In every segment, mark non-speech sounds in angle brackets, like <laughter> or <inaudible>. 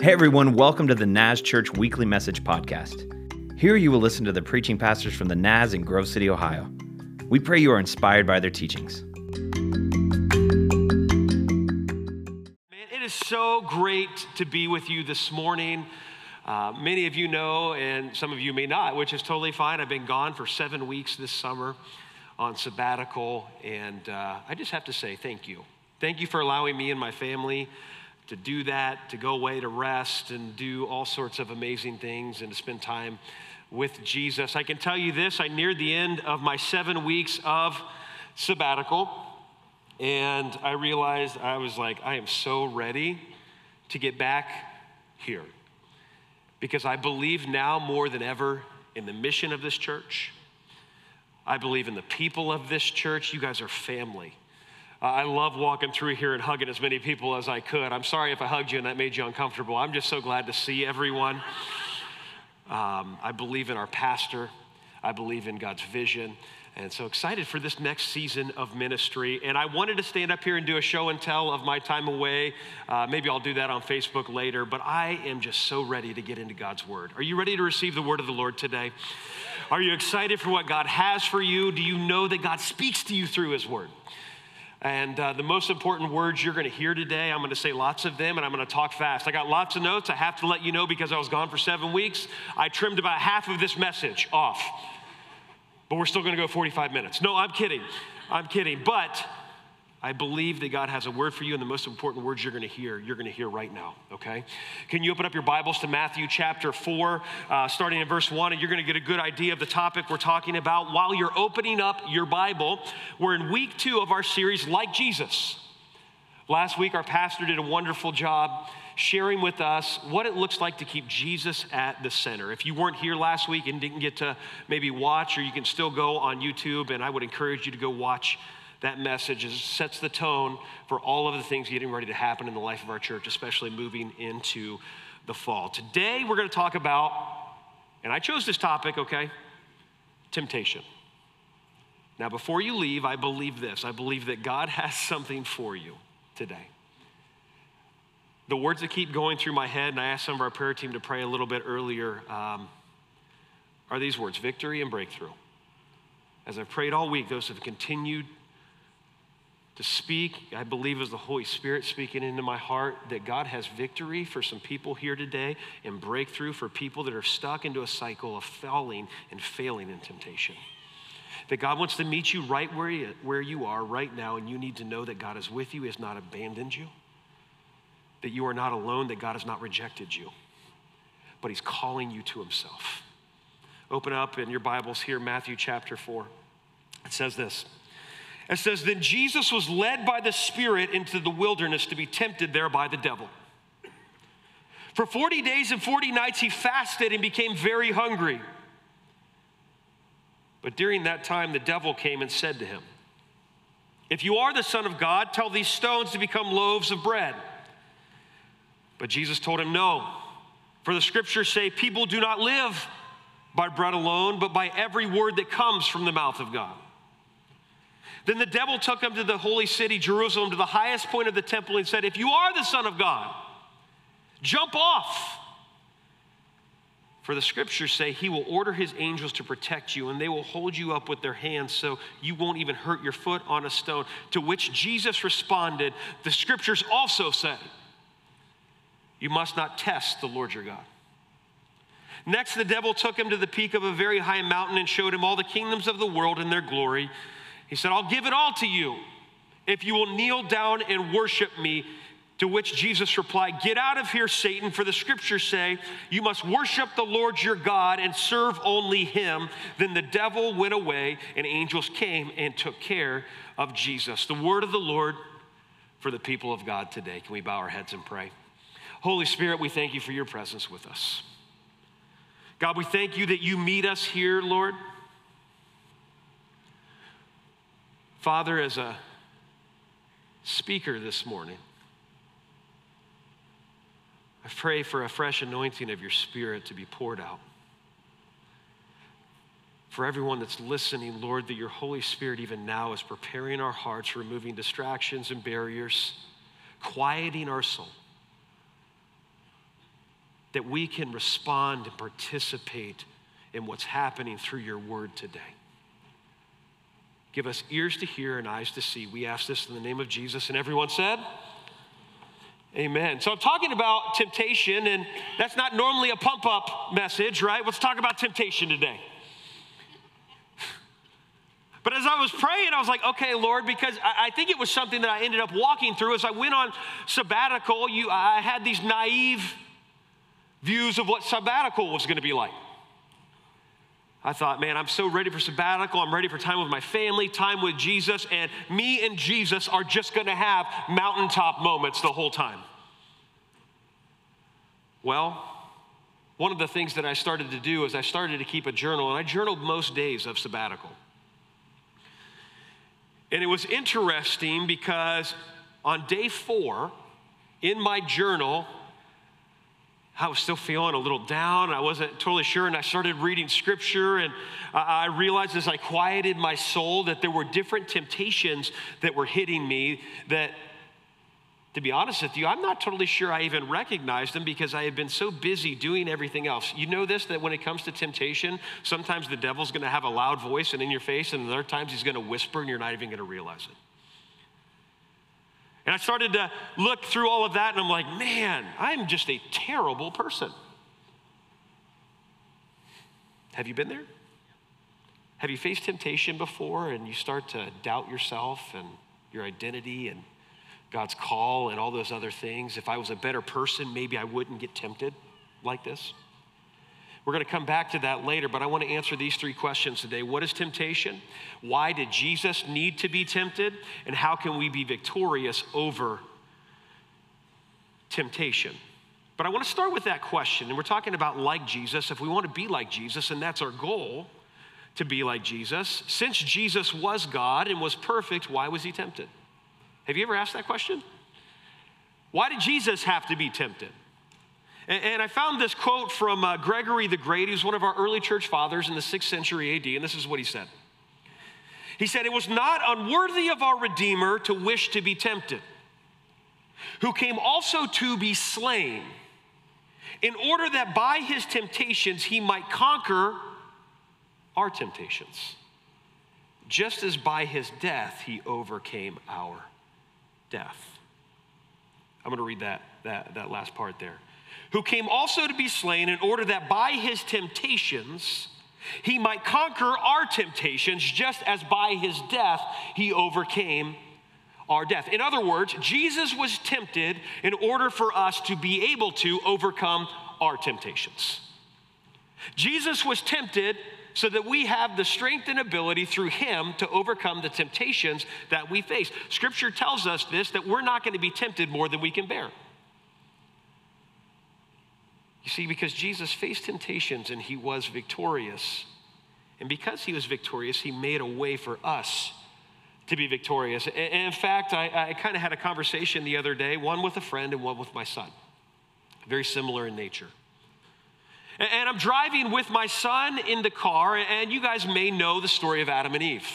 Hey everyone, welcome to the Naz Church Weekly Message Podcast. Here you will listen to the preaching pastors from the Naz in Grove City, Ohio. We pray you are inspired by their teachings. Man, it is so great to be with you this morning. Uh, many of you know, and some of you may not, which is totally fine. I've been gone for seven weeks this summer on sabbatical, and uh, I just have to say thank you. Thank you for allowing me and my family to do that, to go away to rest and do all sorts of amazing things and to spend time with Jesus. I can tell you this I neared the end of my seven weeks of sabbatical, and I realized I was like, I am so ready to get back here because I believe now more than ever in the mission of this church. I believe in the people of this church. You guys are family. I love walking through here and hugging as many people as I could. I'm sorry if I hugged you and that made you uncomfortable. I'm just so glad to see everyone. Um, I believe in our pastor, I believe in God's vision. And so excited for this next season of ministry. And I wanted to stand up here and do a show and tell of my time away. Uh, maybe I'll do that on Facebook later, but I am just so ready to get into God's word. Are you ready to receive the word of the Lord today? Are you excited for what God has for you? Do you know that God speaks to you through his word? And uh, the most important words you're going to hear today, I'm going to say lots of them and I'm going to talk fast. I got lots of notes. I have to let you know because I was gone for seven weeks. I trimmed about half of this message off, but we're still going to go 45 minutes. No, I'm kidding. I'm kidding. But I believe that God has a word for you, and the most important words you're going to hear, you're going to hear right now, okay? Can you open up your Bibles to Matthew chapter 4, uh, starting in verse 1, and you're going to get a good idea of the topic we're talking about. While you're opening up your Bible, we're in week two of our series, Like Jesus. Last week, our pastor did a wonderful job sharing with us what it looks like to keep Jesus at the center. If you weren't here last week and didn't get to maybe watch, or you can still go on YouTube, and I would encourage you to go watch that message is, sets the tone for all of the things getting ready to happen in the life of our church, especially moving into the fall. Today, we're going to talk about, and I chose this topic, okay? Temptation. Now, before you leave, I believe this I believe that God has <laughs> something for you today. The words that keep going through my head, and I asked some of our prayer team to pray a little bit earlier, um, are these words victory and breakthrough. As I've prayed all week, those have continued to speak. I believe as the Holy Spirit speaking into my heart that God has victory for some people here today and breakthrough for people that are stuck into a cycle of falling and failing in temptation. That God wants to meet you right where you, where you are right now, and you need to know that God is with you, has not abandoned you, that you are not alone, that God has not rejected you, but He's calling you to Himself. Open up in your Bibles here, Matthew chapter 4. It says this. It says, Then Jesus was led by the Spirit into the wilderness to be tempted there by the devil. For 40 days and 40 nights he fasted and became very hungry. But during that time, the devil came and said to him, If you are the Son of God, tell these stones to become loaves of bread. But Jesus told him, No, for the scriptures say, People do not live by bread alone, but by every word that comes from the mouth of God. Then the devil took him to the holy city, Jerusalem, to the highest point of the temple, and said, If you are the Son of God, jump off. For the scriptures say he will order his angels to protect you, and they will hold you up with their hands so you won't even hurt your foot on a stone. To which Jesus responded, The scriptures also say, You must not test the Lord your God. Next, the devil took him to the peak of a very high mountain and showed him all the kingdoms of the world and their glory. He said, I'll give it all to you if you will kneel down and worship me. To which Jesus replied, Get out of here, Satan, for the scriptures say, You must worship the Lord your God and serve only him. Then the devil went away, and angels came and took care of Jesus. The word of the Lord for the people of God today. Can we bow our heads and pray? Holy Spirit, we thank you for your presence with us. God, we thank you that you meet us here, Lord. Father, as a speaker this morning, I pray for a fresh anointing of your spirit to be poured out. For everyone that's listening, Lord, that your Holy Spirit even now is preparing our hearts, removing distractions and barriers, quieting our soul. that we can respond and participate in what's happening through your word today. Give us ears to hear and eyes to see. We ask this in the name of Jesus. And everyone said, Amen. So I'm talking about temptation, and that's not normally a pump up message, right? Let's talk about temptation today. But as I was praying, I was like, okay, Lord, because I, think it was something that I ended up walking through as I went on sabbatical. You, I had these naive views of what sabbatical was going to be like. I thought, man, I'm so ready for sabbatical. I'm ready for time with my family, time with Jesus, and me and Jesus are just going to have mountaintop moments the whole time. Well, one of the things that I started to do is I started to keep a journal, and I journaled most days of sabbatical. And it was interesting because on day four, in my journal, I was still feeling a little down. I wasn't totally sure. And I started reading scripture. And I realized as I quieted my soul that there were different temptations that were hitting me that, to be honest with you, I'm not totally sure I even recognized them because I had been so busy doing everything else. You know this, that when it comes to temptation, sometimes the devil's going to have a loud voice and in your face, and other times he's going to whisper and you're not even going to realize it. And I started to look through all of that and I'm like, man, I'm just a terrible person. Have you been there? Have you faced temptation before and you start to doubt yourself and your identity and God's call and all those other things? If I was a better person, maybe I wouldn't get tempted like this. We're going to come back to that later, but I want to answer these three questions today. What is temptation? Why did Jesus need to be tempted? And how can we be victorious over temptation? But I want to start with that question. And we're talking about like Jesus. If we want to be like Jesus, and that's our goal to be like Jesus, since Jesus was God and was perfect, why was he tempted? Have you ever asked that question? Why did Jesus have to be tempted? And, and I found this quote from uh, Gregory the Great, who's one of our early church fathers in the sixth century AD, and this is what he said. He said, It was not unworthy of our Redeemer to wish to be tempted, who came also to be slain, in order that by his temptations he might conquer our temptations, just as by his death he overcame our death. I'm going to read that, that, that last part there who came also to be slain in order that by his temptations he might conquer our temptations, just as by his death he overcame our death. In other words, Jesus was tempted in order for us to be able to overcome our temptations. Jesus was tempted so that we have the strength and ability through him to overcome the temptations that we face. Scripture tells us this that we're not going to be tempted more than we can bear. You see, because Jesus faced temptations and he was victorious. And because he was victorious, he made a way for us to be victorious. And in fact, I, I kind of had a conversation the other day, one with a friend and one with my son, very similar in nature. And I'm driving with my son in the car, and you guys may know the story of Adam and Eve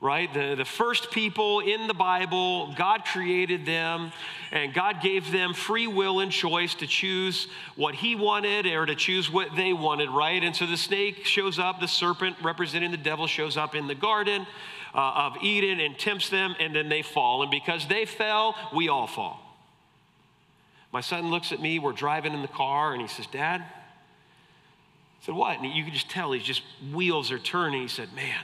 right? The, the first people in the Bible, God created them, and God gave them free will and choice to choose what He wanted or to choose what they wanted, right? And so the snake shows up, the serpent representing the devil shows up in the garden uh, of Eden and tempts them, and then they fall. And because they fell, we all fall. My son looks at me, we're driving in the car, and he says, Dad, I said, What? And you can just tell he's just wheels are turning. He said, Man,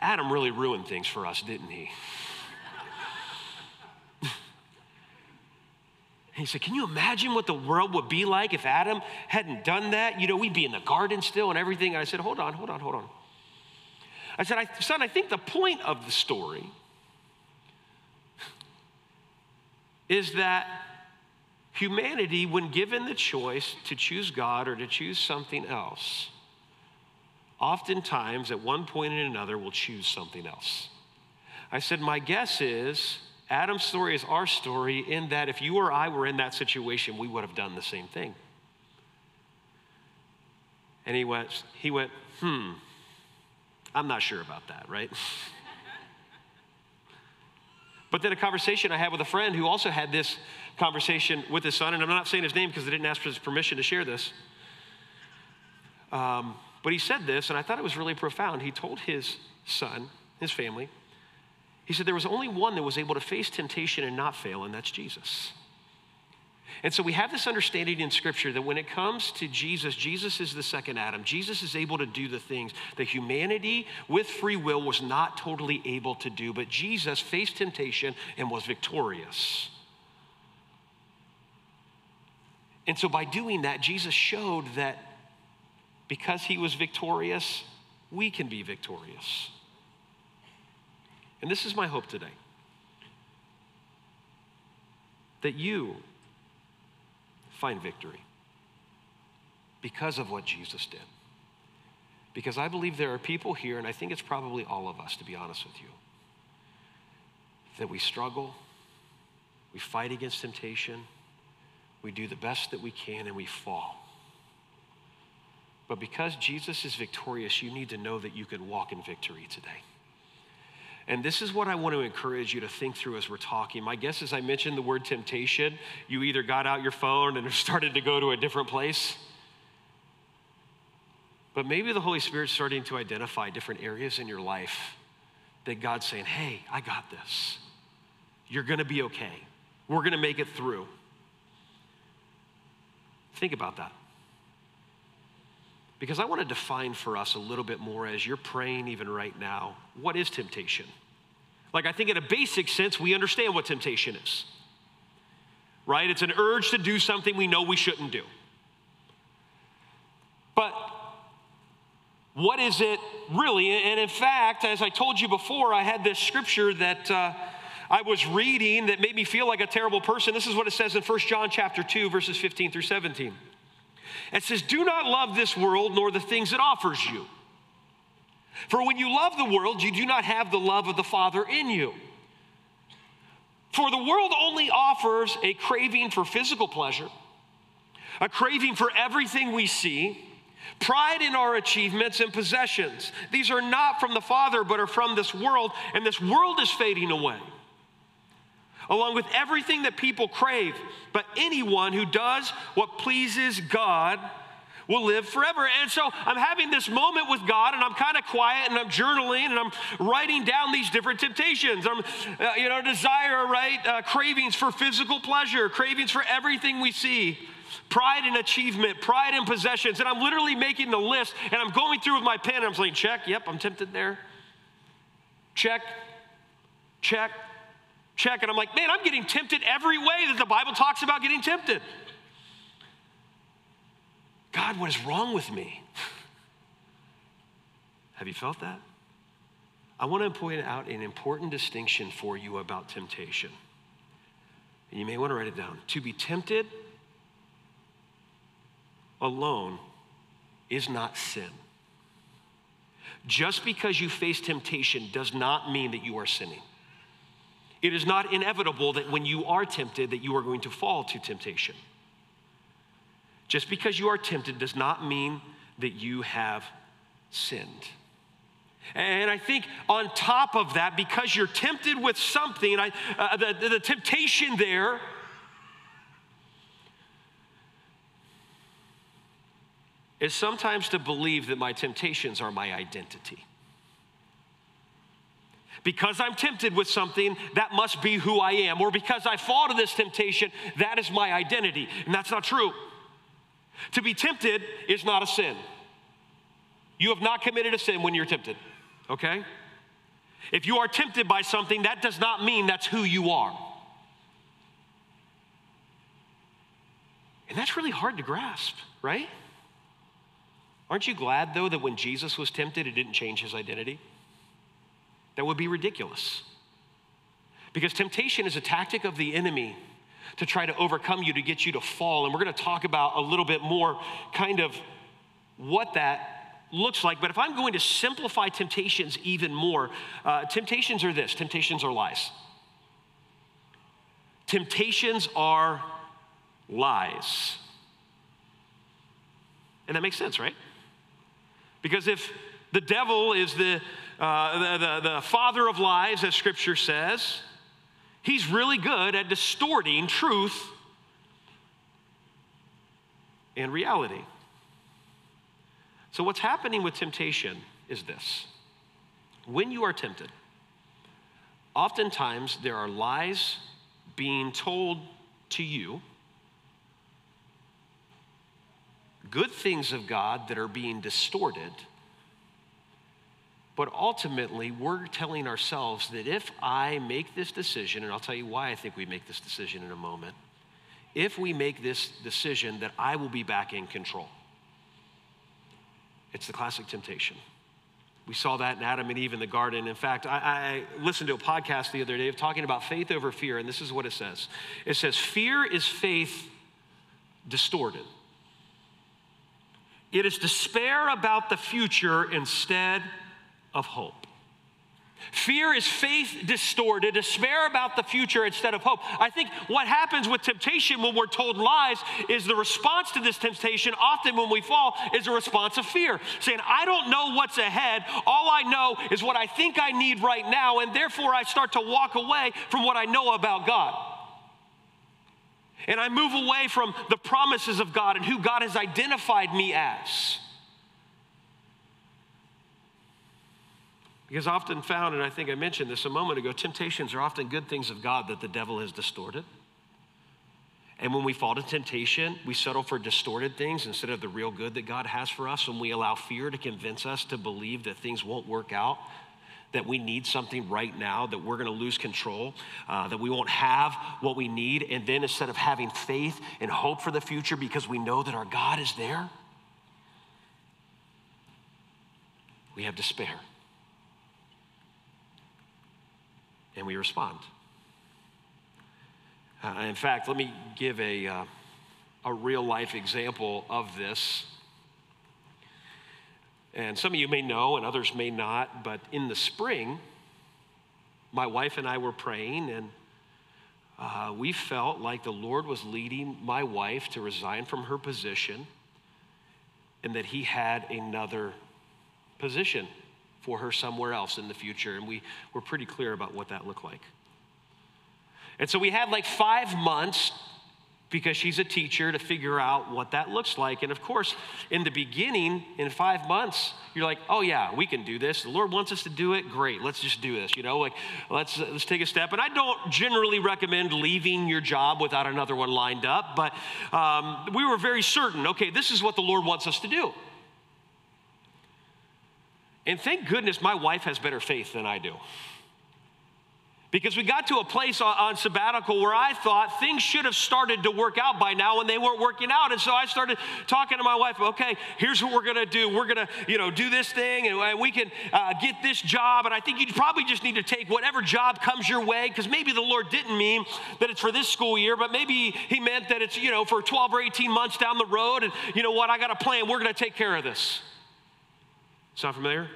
Adam really ruined things for us, didn't he? <laughs> he said, Can you imagine what the world would be like if Adam hadn't done that? You know, we'd be in the garden still and everything. And I said, Hold on, hold on, hold on. I said, I, Son, I think the point of the story is that humanity, when given the choice to choose God or to choose something else, oftentimes at one point or another will choose something else. I said, My guess is Adam's story is our story in that if you or I were in that situation, we would have done the same thing. And he went, he went, hmm, I'm not sure about that, right? <laughs> But then a conversation I had with a friend who also had this conversation with his son, and I'm not saying his name because I didn't ask for his permission to share this. Um, but he said this, and I thought it was really profound. He told his son, his family, he said there was only one that was able to face temptation and not fail, and that's Jesus. And so we have this understanding in Scripture that when it comes to Jesus, Jesus is the second Adam. Jesus is able to do the things that humanity with free will was not totally able to do, but Jesus faced temptation and was victorious. And so by doing that, Jesus showed that because he was victorious, we can be victorious. And this is my hope today that you find victory because of what Jesus did. Because I believe there are people here, and I think it's probably all of us, to be honest with you, that we struggle, we fight against temptation, we do the best that we can, and we fall. But because Jesus is victorious, you need to know that you can walk in victory today. And this is what I want to encourage you to think through as we're talking. My guess is I mentioned the word temptation. You either got out your phone and <laughs> started to go to a different place, but maybe the Holy Spirit's starting to identify different areas in your life that God's saying, hey, I got this. You're going to be okay. We're going to make it through. Think about that. Because I want to define for us a little bit more as you're praying, even right now, what is temptation? Like, I think in a basic sense, we understand what temptation is, right? It's an urge to do something we know we shouldn't do. But what is it really? And in fact, as I told you before, I had this scripture that. Uh, I was reading that made me feel like a terrible person. This is what it says in 1 John chapter 2 verses 15 through 17. It says, Do not love this world nor the things it offers you. For when you love the world, you do not have the love of the Father in you. For the world only offers a craving for physical pleasure, a craving for everything we see, pride in our achievements and possessions. These are not from the Father, but are from this world, and this world is fading away along with everything that people crave. But anyone who does what pleases God will live forever. And so I'm having this moment with God and I'm kind of quiet and I'm journaling and I'm writing down these different temptations. I'm, uh, you know, desire, right? Uh, cravings for physical pleasure, cravings for everything we see. Pride in achievement, pride in possessions. And I'm literally making the list and I'm going through with my pen and I'm saying, check, yep, I'm tempted there. Check, check, check. And I'm like, man, I'm getting tempted every way that the Bible talks about getting tempted. God, what is wrong with me? <laughs> Have you felt that? I want to point out an important distinction for you about temptation. And you may want to write it down. To be tempted alone is not sin. Just because you face temptation does not mean that you are sinning. It is not inevitable that when you are tempted that you are going to fall to temptation. Just because you are tempted does not mean that you have sinned. And I think on top of that, because you're tempted with something, I, uh, the, the, the temptation there is sometimes to believe that my temptations are my identity. Because I'm tempted with something, that must be who I am. Or because I fall to this temptation, that is my identity. And that's not true. To be tempted is not a sin. You have not committed a sin when you're tempted, okay? If you are tempted by something, that does not mean that's who you are. And that's really hard to grasp, right? Aren't you glad, though, that when Jesus was tempted, it didn't change his identity? That would be ridiculous. Because temptation is a tactic of the enemy to try to overcome you, to get you to fall. And we're going to talk about a little bit more kind of what that looks like. But if I'm going to simplify temptations even more, uh, temptations are this temptations are lies. Temptations are lies. And that makes sense, right? Because if the devil is the uh, the, the, the father of lies, as scripture says, He's really good at distorting truth and reality. So, what's happening with temptation is this when you are tempted, oftentimes there are lies being told to you, good things of God that are being distorted. But ultimately, we're telling ourselves that if I make this decision, and I'll tell you why I think we make this decision in a moment, if we make this decision, that I will be back in control. It's the classic temptation. We saw that in Adam and Eve in the garden. In fact, I, I, listened to a podcast the other day of talking about faith over fear, and this is what it says it says, Fear is faith distorted. It is despair about the future instead of hope. Fear is faith distorted, despair about the future instead of hope. I think what happens with temptation when we're told lies is the response to this temptation, often when we fall, is a response of fear. Saying, I don't know what's ahead. All I know is what I think I need right now, and therefore I start to walk away from what I know about God. And I move away from the promises of God and who God has identified me as. Because often found, and I think I mentioned this a moment ago, temptations are often good things of God that the devil has distorted. And when we fall to temptation, we settle for distorted things instead of the real good that God has for us. When we allow fear to convince us to believe that things won't work out, that we need something right now, that we're going to lose control, uh, that we won't have what we need. And then instead of having faith and hope for the future because we know that our God is there, we have despair. And we respond. Uh, in fact, let me give a, uh, a real life example of this. And some of you may know, and others may not, but in the spring, my wife and I were praying, and uh, we felt like the Lord was leading my wife to resign from her position and that He had another position for her somewhere else in the future. And we were pretty clear about what that looked like. And so we had like five months because she's a teacher to figure out what that looks like. And of course, in the beginning, in five months, you're like, oh yeah, we can do this. The Lord wants us to do it. Great, let's just do this. You know, like let's let's take a step. And I don't generally recommend leaving your job without another one lined up, but um, we were very certain. Okay, this is what the Lord wants us to do. And thank goodness my wife has better faith than I do. Because we got to a place on, on, sabbatical where I thought things should have started to work out by now and they weren't working out. And so I started talking to my wife, okay, here's what we're to do. We're to, you know, do this thing and, we can uh, get this job. And I think you probably just need to take whatever job comes your way because maybe the Lord didn't mean that it's for this school year, but maybe he meant that it's, you know, for 12 or 18 months down the road. And you know what? I got a plan. We're to take care of this. Sound familiar?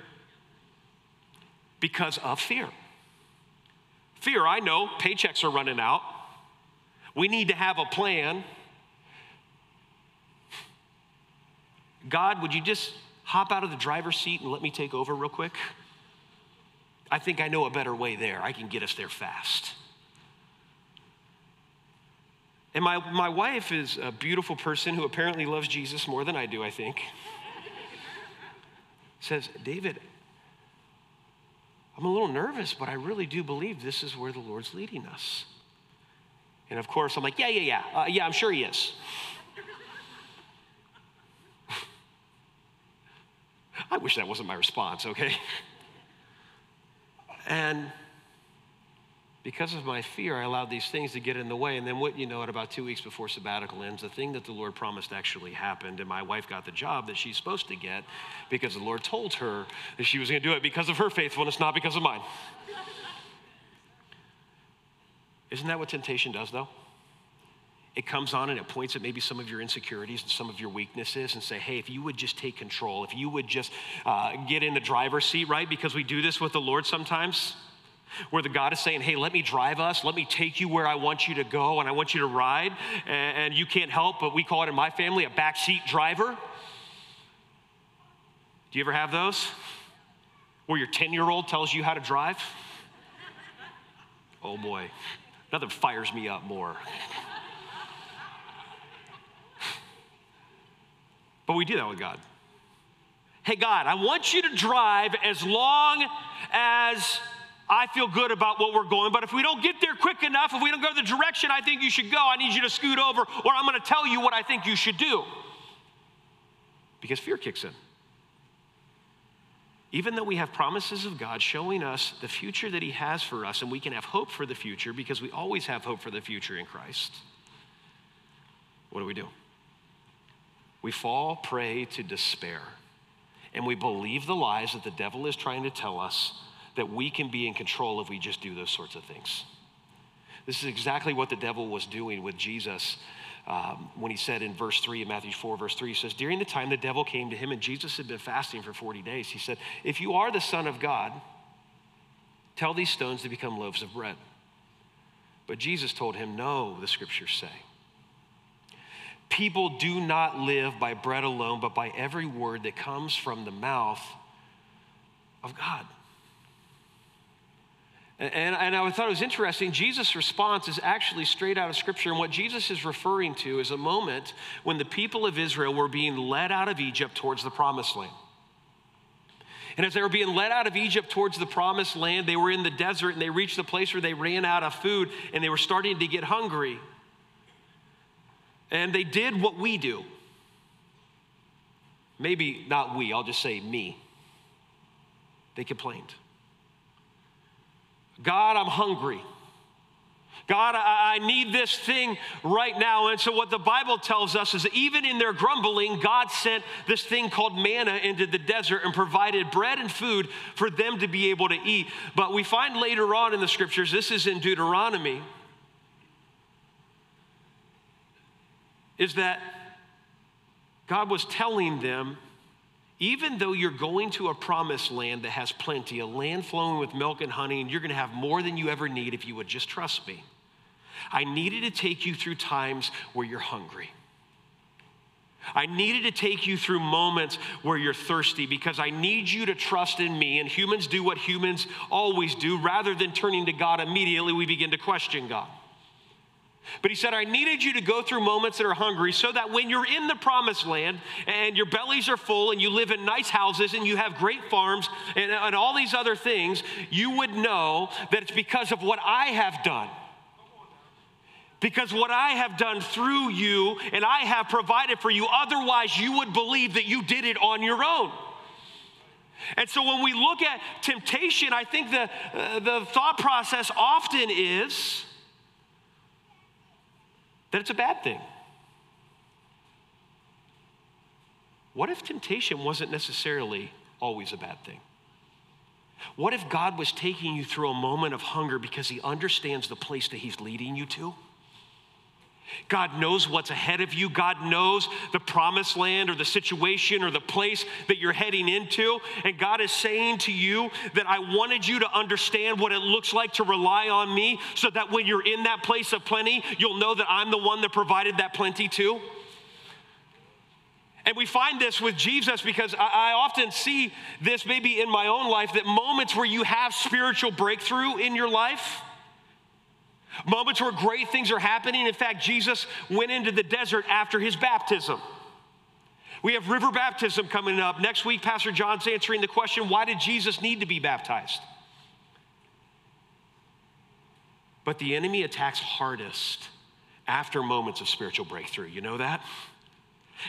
Because of fear. Fear, I know, paychecks are running out. We need to have a plan. God, would you just hop out of the driver's seat and let me take over real quick? I think I know a better way there. I can get us there fast. And my, my wife is a beautiful person who apparently loves Jesus more than I do, I think. Says, David, I'm a little nervous, but I really do believe this is where the Lord's leading us. And of course, I'm like, yeah, yeah, yeah. Uh, yeah, I'm sure He is. <laughs> I wish that wasn't my response, okay? and because of my fear, I allowed these things to get in the way. And then, what you know, at about two weeks before sabbatical ends, the thing that the Lord promised actually happened. And my wife got the job that she's supposed to get because the Lord told her that she was going to do it because of her faithfulness, not because of mine. Isn't that what temptation does, though? It comes on and it points at maybe some of your insecurities and some of your weaknesses and say, hey, if you would just take control, if you would just uh, get in the driver's seat, right? Because we do this with the Lord sometimes where the God is saying, Hey, let me drive us, let me take you where I want you to go, and I want you to ride. And, you can't help, but we call it in my family a backseat driver. Do you ever have those? Where your 10 year old tells you how to drive? Oh boy. Nothing fires me up more. but we do that with God. Hey, God, I want you to drive as long as I feel good about what we're going, but if we don't get there quick enough, if we don't go the direction I think you should go, I need you to scoot over, or I'm going to tell you what I think you should do. Because fear kicks in. Even though we have promises of God showing us the future that He has for us, and we can have hope for the future because we always have hope for the future in Christ, what do we do? We fall prey to despair and we believe the lies that the devil is trying to tell us that we can be in control if we just do those sorts of things. This is exactly what the devil was doing with Jesus um, when he said in verse 3 of Matthew 4, verse 3, he says, During the time the devil came to him and Jesus had been fasting for 40 days, he said, If you are the Son of God, tell these stones to become loaves of bread. But Jesus told him, No, the scriptures say. People do not live by bread alone, but by every word that comes from the mouth of God. And, and I thought it was interesting. Jesus' response is actually straight out of Scripture. And what Jesus is referring to is a moment when the people of Israel were being led out of Egypt towards the promised land. And as they were being led out of Egypt towards the promised land, they were in the desert and they reached the place where they ran out of food and they were starting to get hungry. And they did what we do. Maybe not we, I'll just say me. They complained. God, I'm hungry. God, I, need this thing right now. And so, what the Bible tells us is even in their grumbling, God sent this thing called manna into the desert and provided bread and food for them to be able to eat. But we find later on in the scriptures, this is in Deuteronomy, is that God was telling them even though you're going to a promised land that has plenty, a land flowing with milk and honey, and you're going to have more than you ever need if you would just trust me, I needed to take you through times where you're hungry. I needed to take you through moments where you're thirsty because I need you to trust in me. And humans do what humans always do. Rather than turning to God immediately, we begin to question God. But he said, I needed you to go through moments that are hungry so that when you're in the promised land and your bellies are full and you live in nice houses and you have great farms and, and all these other things, you would know that it's because of what I have done. Because what I have done through you and I have provided for you, otherwise, you would believe that you did it on your own. And so when we look at temptation, I think the, uh, the thought process often is, that it's a bad thing. What if temptation wasn't necessarily always a bad thing? What if God was taking you through a moment of hunger because He understands the place that He's leading you to? God knows what's ahead of you. God knows the promised land or the situation or the place that you're heading into. And God is saying to you that I wanted you to understand what it looks like to rely on me so that when you're in that place of plenty, you'll know that I'm the one that provided that plenty too. And we find this with Jesus because I, often see this maybe in my own life that moments where you have spiritual breakthrough in your life Moments where great things are happening. In fact, Jesus went into the desert after his baptism. We have river baptism coming up. Next week, Pastor John's answering the question why did Jesus need to be baptized? But the enemy attacks hardest after moments of spiritual breakthrough. You know that?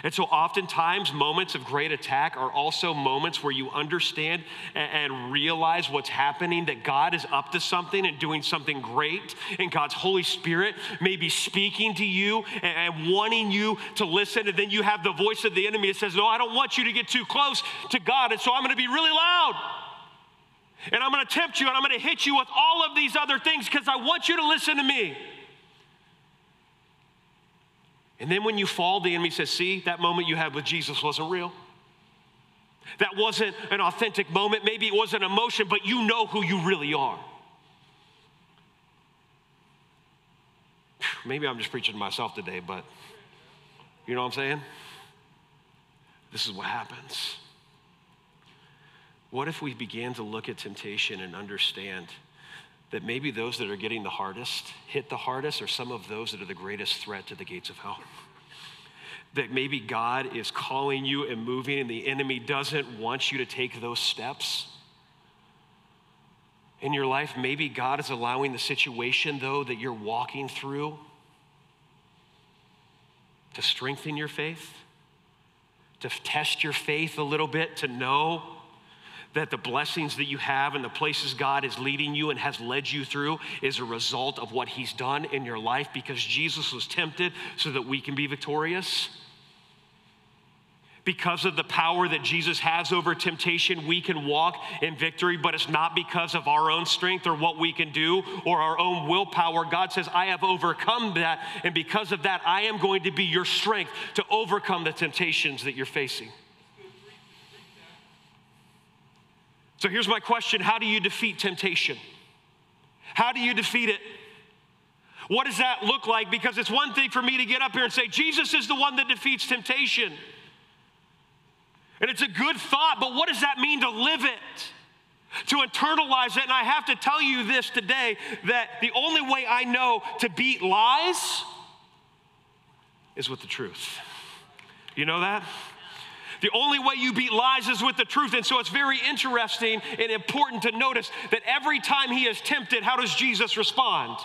And so, oftentimes, moments of great attack are also moments where you understand and realize what's happening, that God is up to something and doing something great, and God's Holy Spirit may be speaking to you and wanting you to listen. And then you have the voice of the enemy that says, No, I don't want you to get too close to God, and so I'm going to be really loud. And I'm going to tempt you and I'm going to hit you with all of these other things because I want you to listen to me. And then when you fall, the enemy says, See, that moment you had with Jesus wasn't real. That wasn't an authentic moment. Maybe it was an emotion, but you know who you really are. <sighs> Maybe I'm just preaching to myself today, but you know what I'm saying? This is what happens. What if we began to look at temptation and understand that maybe those that are getting the hardest, hit the hardest, are some of those that are the greatest threat to the gates of hell. <laughs> That maybe God is calling you and moving, and the enemy doesn't want you to take those steps in your life. Maybe God is allowing the situation, though, that you're walking through to strengthen your faith, to test your faith a little bit, to know that the blessings that you have and the places God is leading you and has led you through is a result of what He's done in your life because Jesus was tempted so that we can be victorious. Because of the power that Jesus has over temptation, we can walk in victory, but it's not because of our own strength or what we can do or our own willpower. God says, I have overcome that, and because of that, I am going to be your strength to overcome the temptations that you're facing. So here's my question How do you defeat temptation? How do you defeat it? What does that look like? Because it's one thing for me to get up here and say, Jesus is the one that defeats temptation. And it's a good thought, but what does that mean to live it? To internalize it. And I have to tell you this today that the only way I know to beat lies is with the truth. You know that? The only way you beat lies is with the truth. And so it's very interesting and important to notice that every time he is tempted, how does Jesus respond?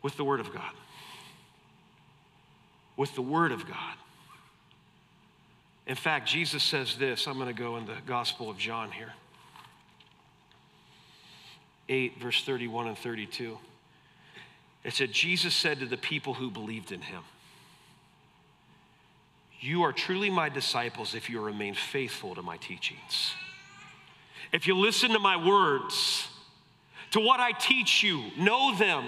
With the Word of God. With the Word of God. In fact, Jesus says this. I'm going to go in the Gospel of John here. 8, verse 31 and 32. It said, Jesus said to the people who believed in him, you are truly my disciples if you remain faithful to my teachings. If you listen to my words, to what I teach you, know them,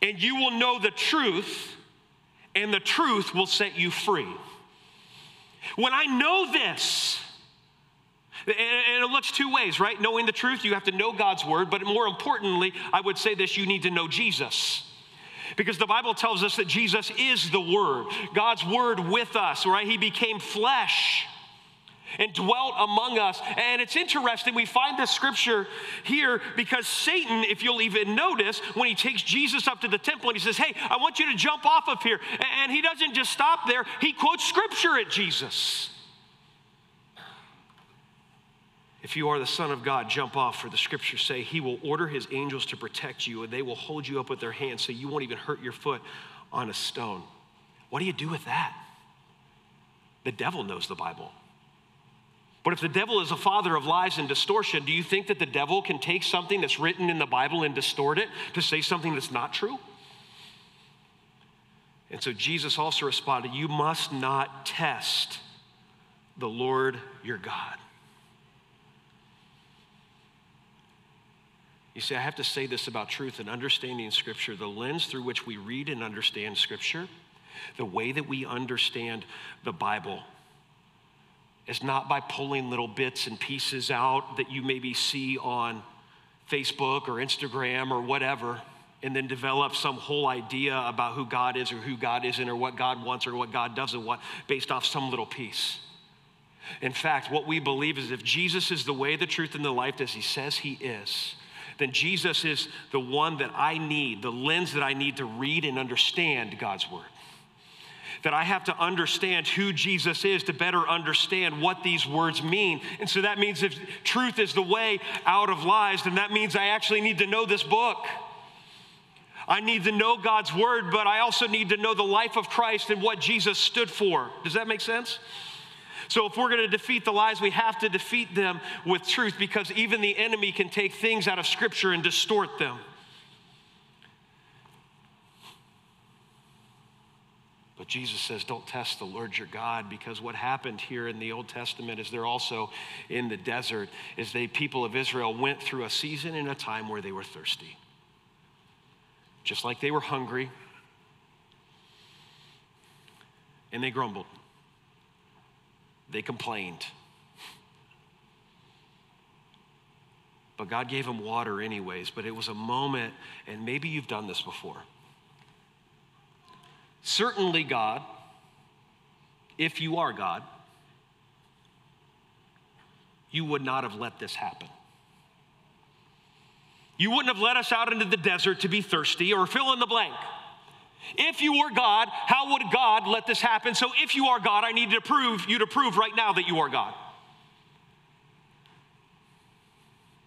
and you will know the truth, and the truth will set you free. When I know this, and it looks two ways, right? Knowing the truth, you have to know God's word, but more importantly, I would say this you need to know Jesus. Because the Bible tells us that Jesus is the Word, God's Word with us, right? He became flesh and dwelt among us. And it's interesting, we find this scripture here because Satan, if you'll even notice, when he takes Jesus up to the temple and he says, Hey, I want you to jump off of here. And he doesn't just stop there, he quotes scripture at Jesus. If you are the Son of God, jump off, for the scriptures say he will order his angels to protect you, and they will hold you up with their hands so you won't even hurt your foot on a stone. What do you do with that? The devil knows the Bible. But if the devil is a father of lies and distortion, do you think that the devil can take something that's written in the Bible and distort it to say something that's not true? And so Jesus also responded, You must not test the Lord your God. You see, I have to say this about truth and understanding Scripture. The lens through which we read and understand Scripture, the way that we understand the Bible, is not by pulling little bits and pieces out that you maybe see on Facebook or Instagram or whatever, and then develop some whole idea about who God is or who God isn't or what God wants or what God doesn't want based off some little piece. In fact, what we believe is if Jesus is the way, the truth, and the life as he says he is, then Jesus is the one that I need, the lens that I need to read and understand God's word. That I have to understand who Jesus is to better understand what these words mean. And so that means if truth is the way out of lies, then that means I actually need to know this book. I need to know God's word, but I also need to know the life of Christ and what Jesus stood for. Does that make sense? So, if we're going to defeat the lies, we have to defeat them with truth because even the enemy can take things out of Scripture and distort them. But Jesus says, don't test the Lord your God because what happened here in the Old Testament is they're also in the desert, is the people of Israel went through a season and a time where they were thirsty. Just like they were hungry, and they grumbled. They complained. But God gave them water, anyways. But it was a moment, and maybe you've done this before. Certainly, God, if you are God, you would not have let this happen. You wouldn't have let us out into the desert to be thirsty or fill in the blank. If you were God, how would God let this happen? So if you are God, I need to prove you to prove right now that you are God.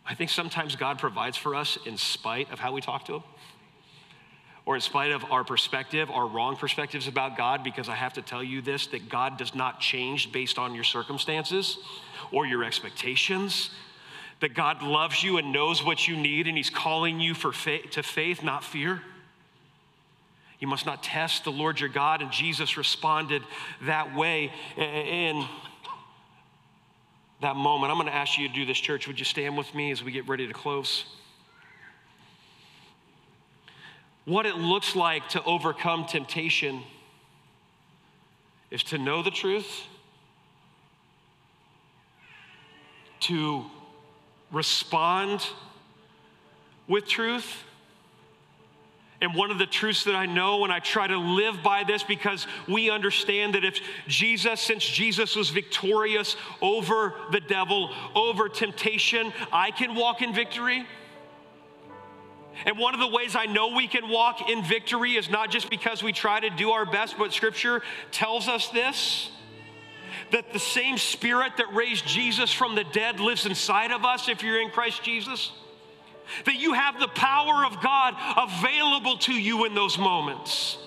I think sometimes God provides for us in spite of how we talk to Him, or in spite of our perspective, our wrong perspectives about God, because I have to tell you this that God does not change based on your circumstances or your expectations. That God loves you and knows what you need, and He's calling you for faith, to faith, not fear. You must not test the Lord your God, and Jesus responded that way. in that moment. I'm going to ask you to do this, church. Would you stand with me as we get ready to close? What it looks like to overcome temptation is to know the truth, to respond with truth, and one of the truths that I know, and I try to live by this because we understand that if Jesus, since Jesus was victorious over the devil, over temptation, I can walk in victory. And one of the ways I know we can walk in victory is not just because we try to do our best, but Scripture tells us this that the same Spirit that raised Jesus from the dead lives inside of us if you're in Christ Jesus. That you have the power of God available to you in those moments.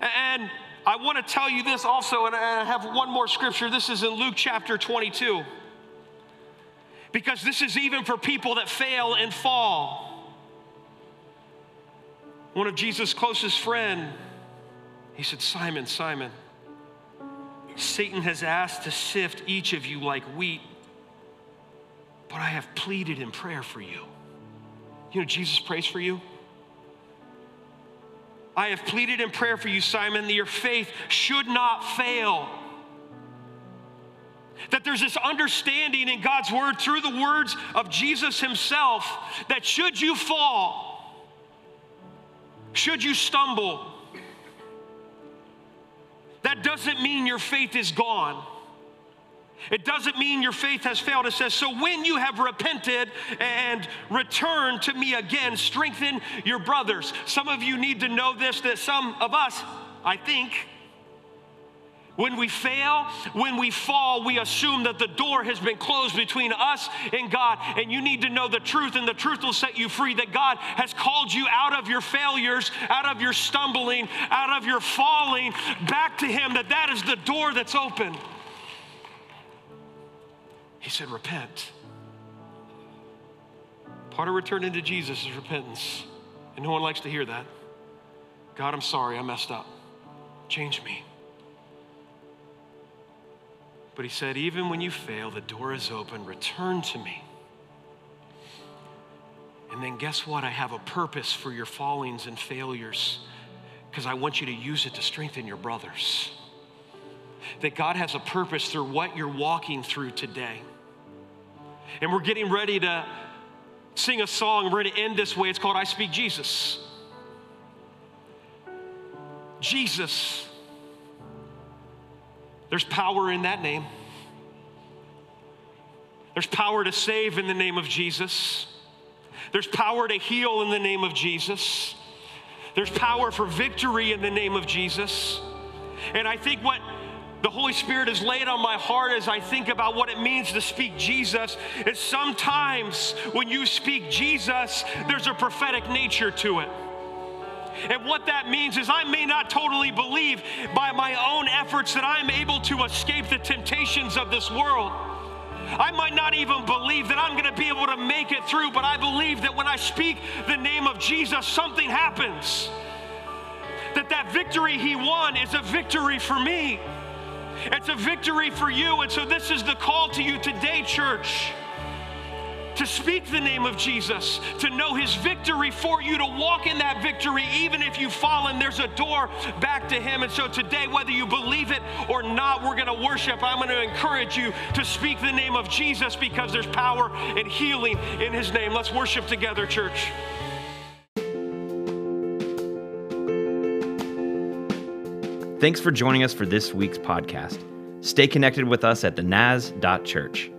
And I want to tell you this also, and I have one more scripture. This is in Luke chapter 22. Because this is even for people that fail and fall. One of Jesus' closest friend, he said, Simon, Simon, Satan has asked to sift each of you like wheat but I have pleaded in prayer for you. You know, Jesus prays for you. I have pleaded in prayer for you, Simon, that your faith should not fail. That there's this understanding in God's word through the words of Jesus himself that should you fall, should you stumble, that doesn't mean your faith is gone. It doesn't mean your faith has failed. It says, So when you have repented and returned to me again, strengthen your brothers. Some of you need to know this that some of us, I think, when we fail, when we fall, we assume that the door has been closed between us and God. And you need to know the truth, and the truth will set you free that God has called you out of your failures, out of your stumbling, out of your falling, back to Him, that that is the door that's open. He said, Repent. Part of returning to Jesus is repentance. And no one likes to hear that. God, I'm sorry, I messed up. Change me. But he said, Even when you fail, the door is open. Return to me. And then guess what? I have a purpose for your fallings and failures because I want you to use it to strengthen your brothers. That God has a purpose through what you're walking through today. And we're getting ready to sing a song. We're going to end this way. It's called I Speak Jesus. Jesus. There's power in that name. There's power to save in the name of Jesus. There's power to heal in the name of Jesus. There's power for victory in the name of Jesus. And I think what the Holy Spirit has laid on my heart as I think about what it means to speak Jesus is sometimes when you speak Jesus, there's a prophetic nature to it. And what that means is, I may not totally believe by my own efforts that I'm able to escape the temptations of this world. I might not even believe that I'm going to be able to make it through, but I believe that when I speak the name of Jesus, something happens. That that victory he won is a victory for me. It's a victory for you. And so, this is the call to you today, church to speak the name of Jesus, to know his victory for you, to walk in that victory, even if you've fallen, there's a door back to him. And so today, whether you believe it or not, we're going to worship. I'm going to encourage you to speak the name of Jesus because there's power and healing in his name. Let's worship together, church. Thanks for joining us for this week's podcast. Stay connected with us at thenaz.church.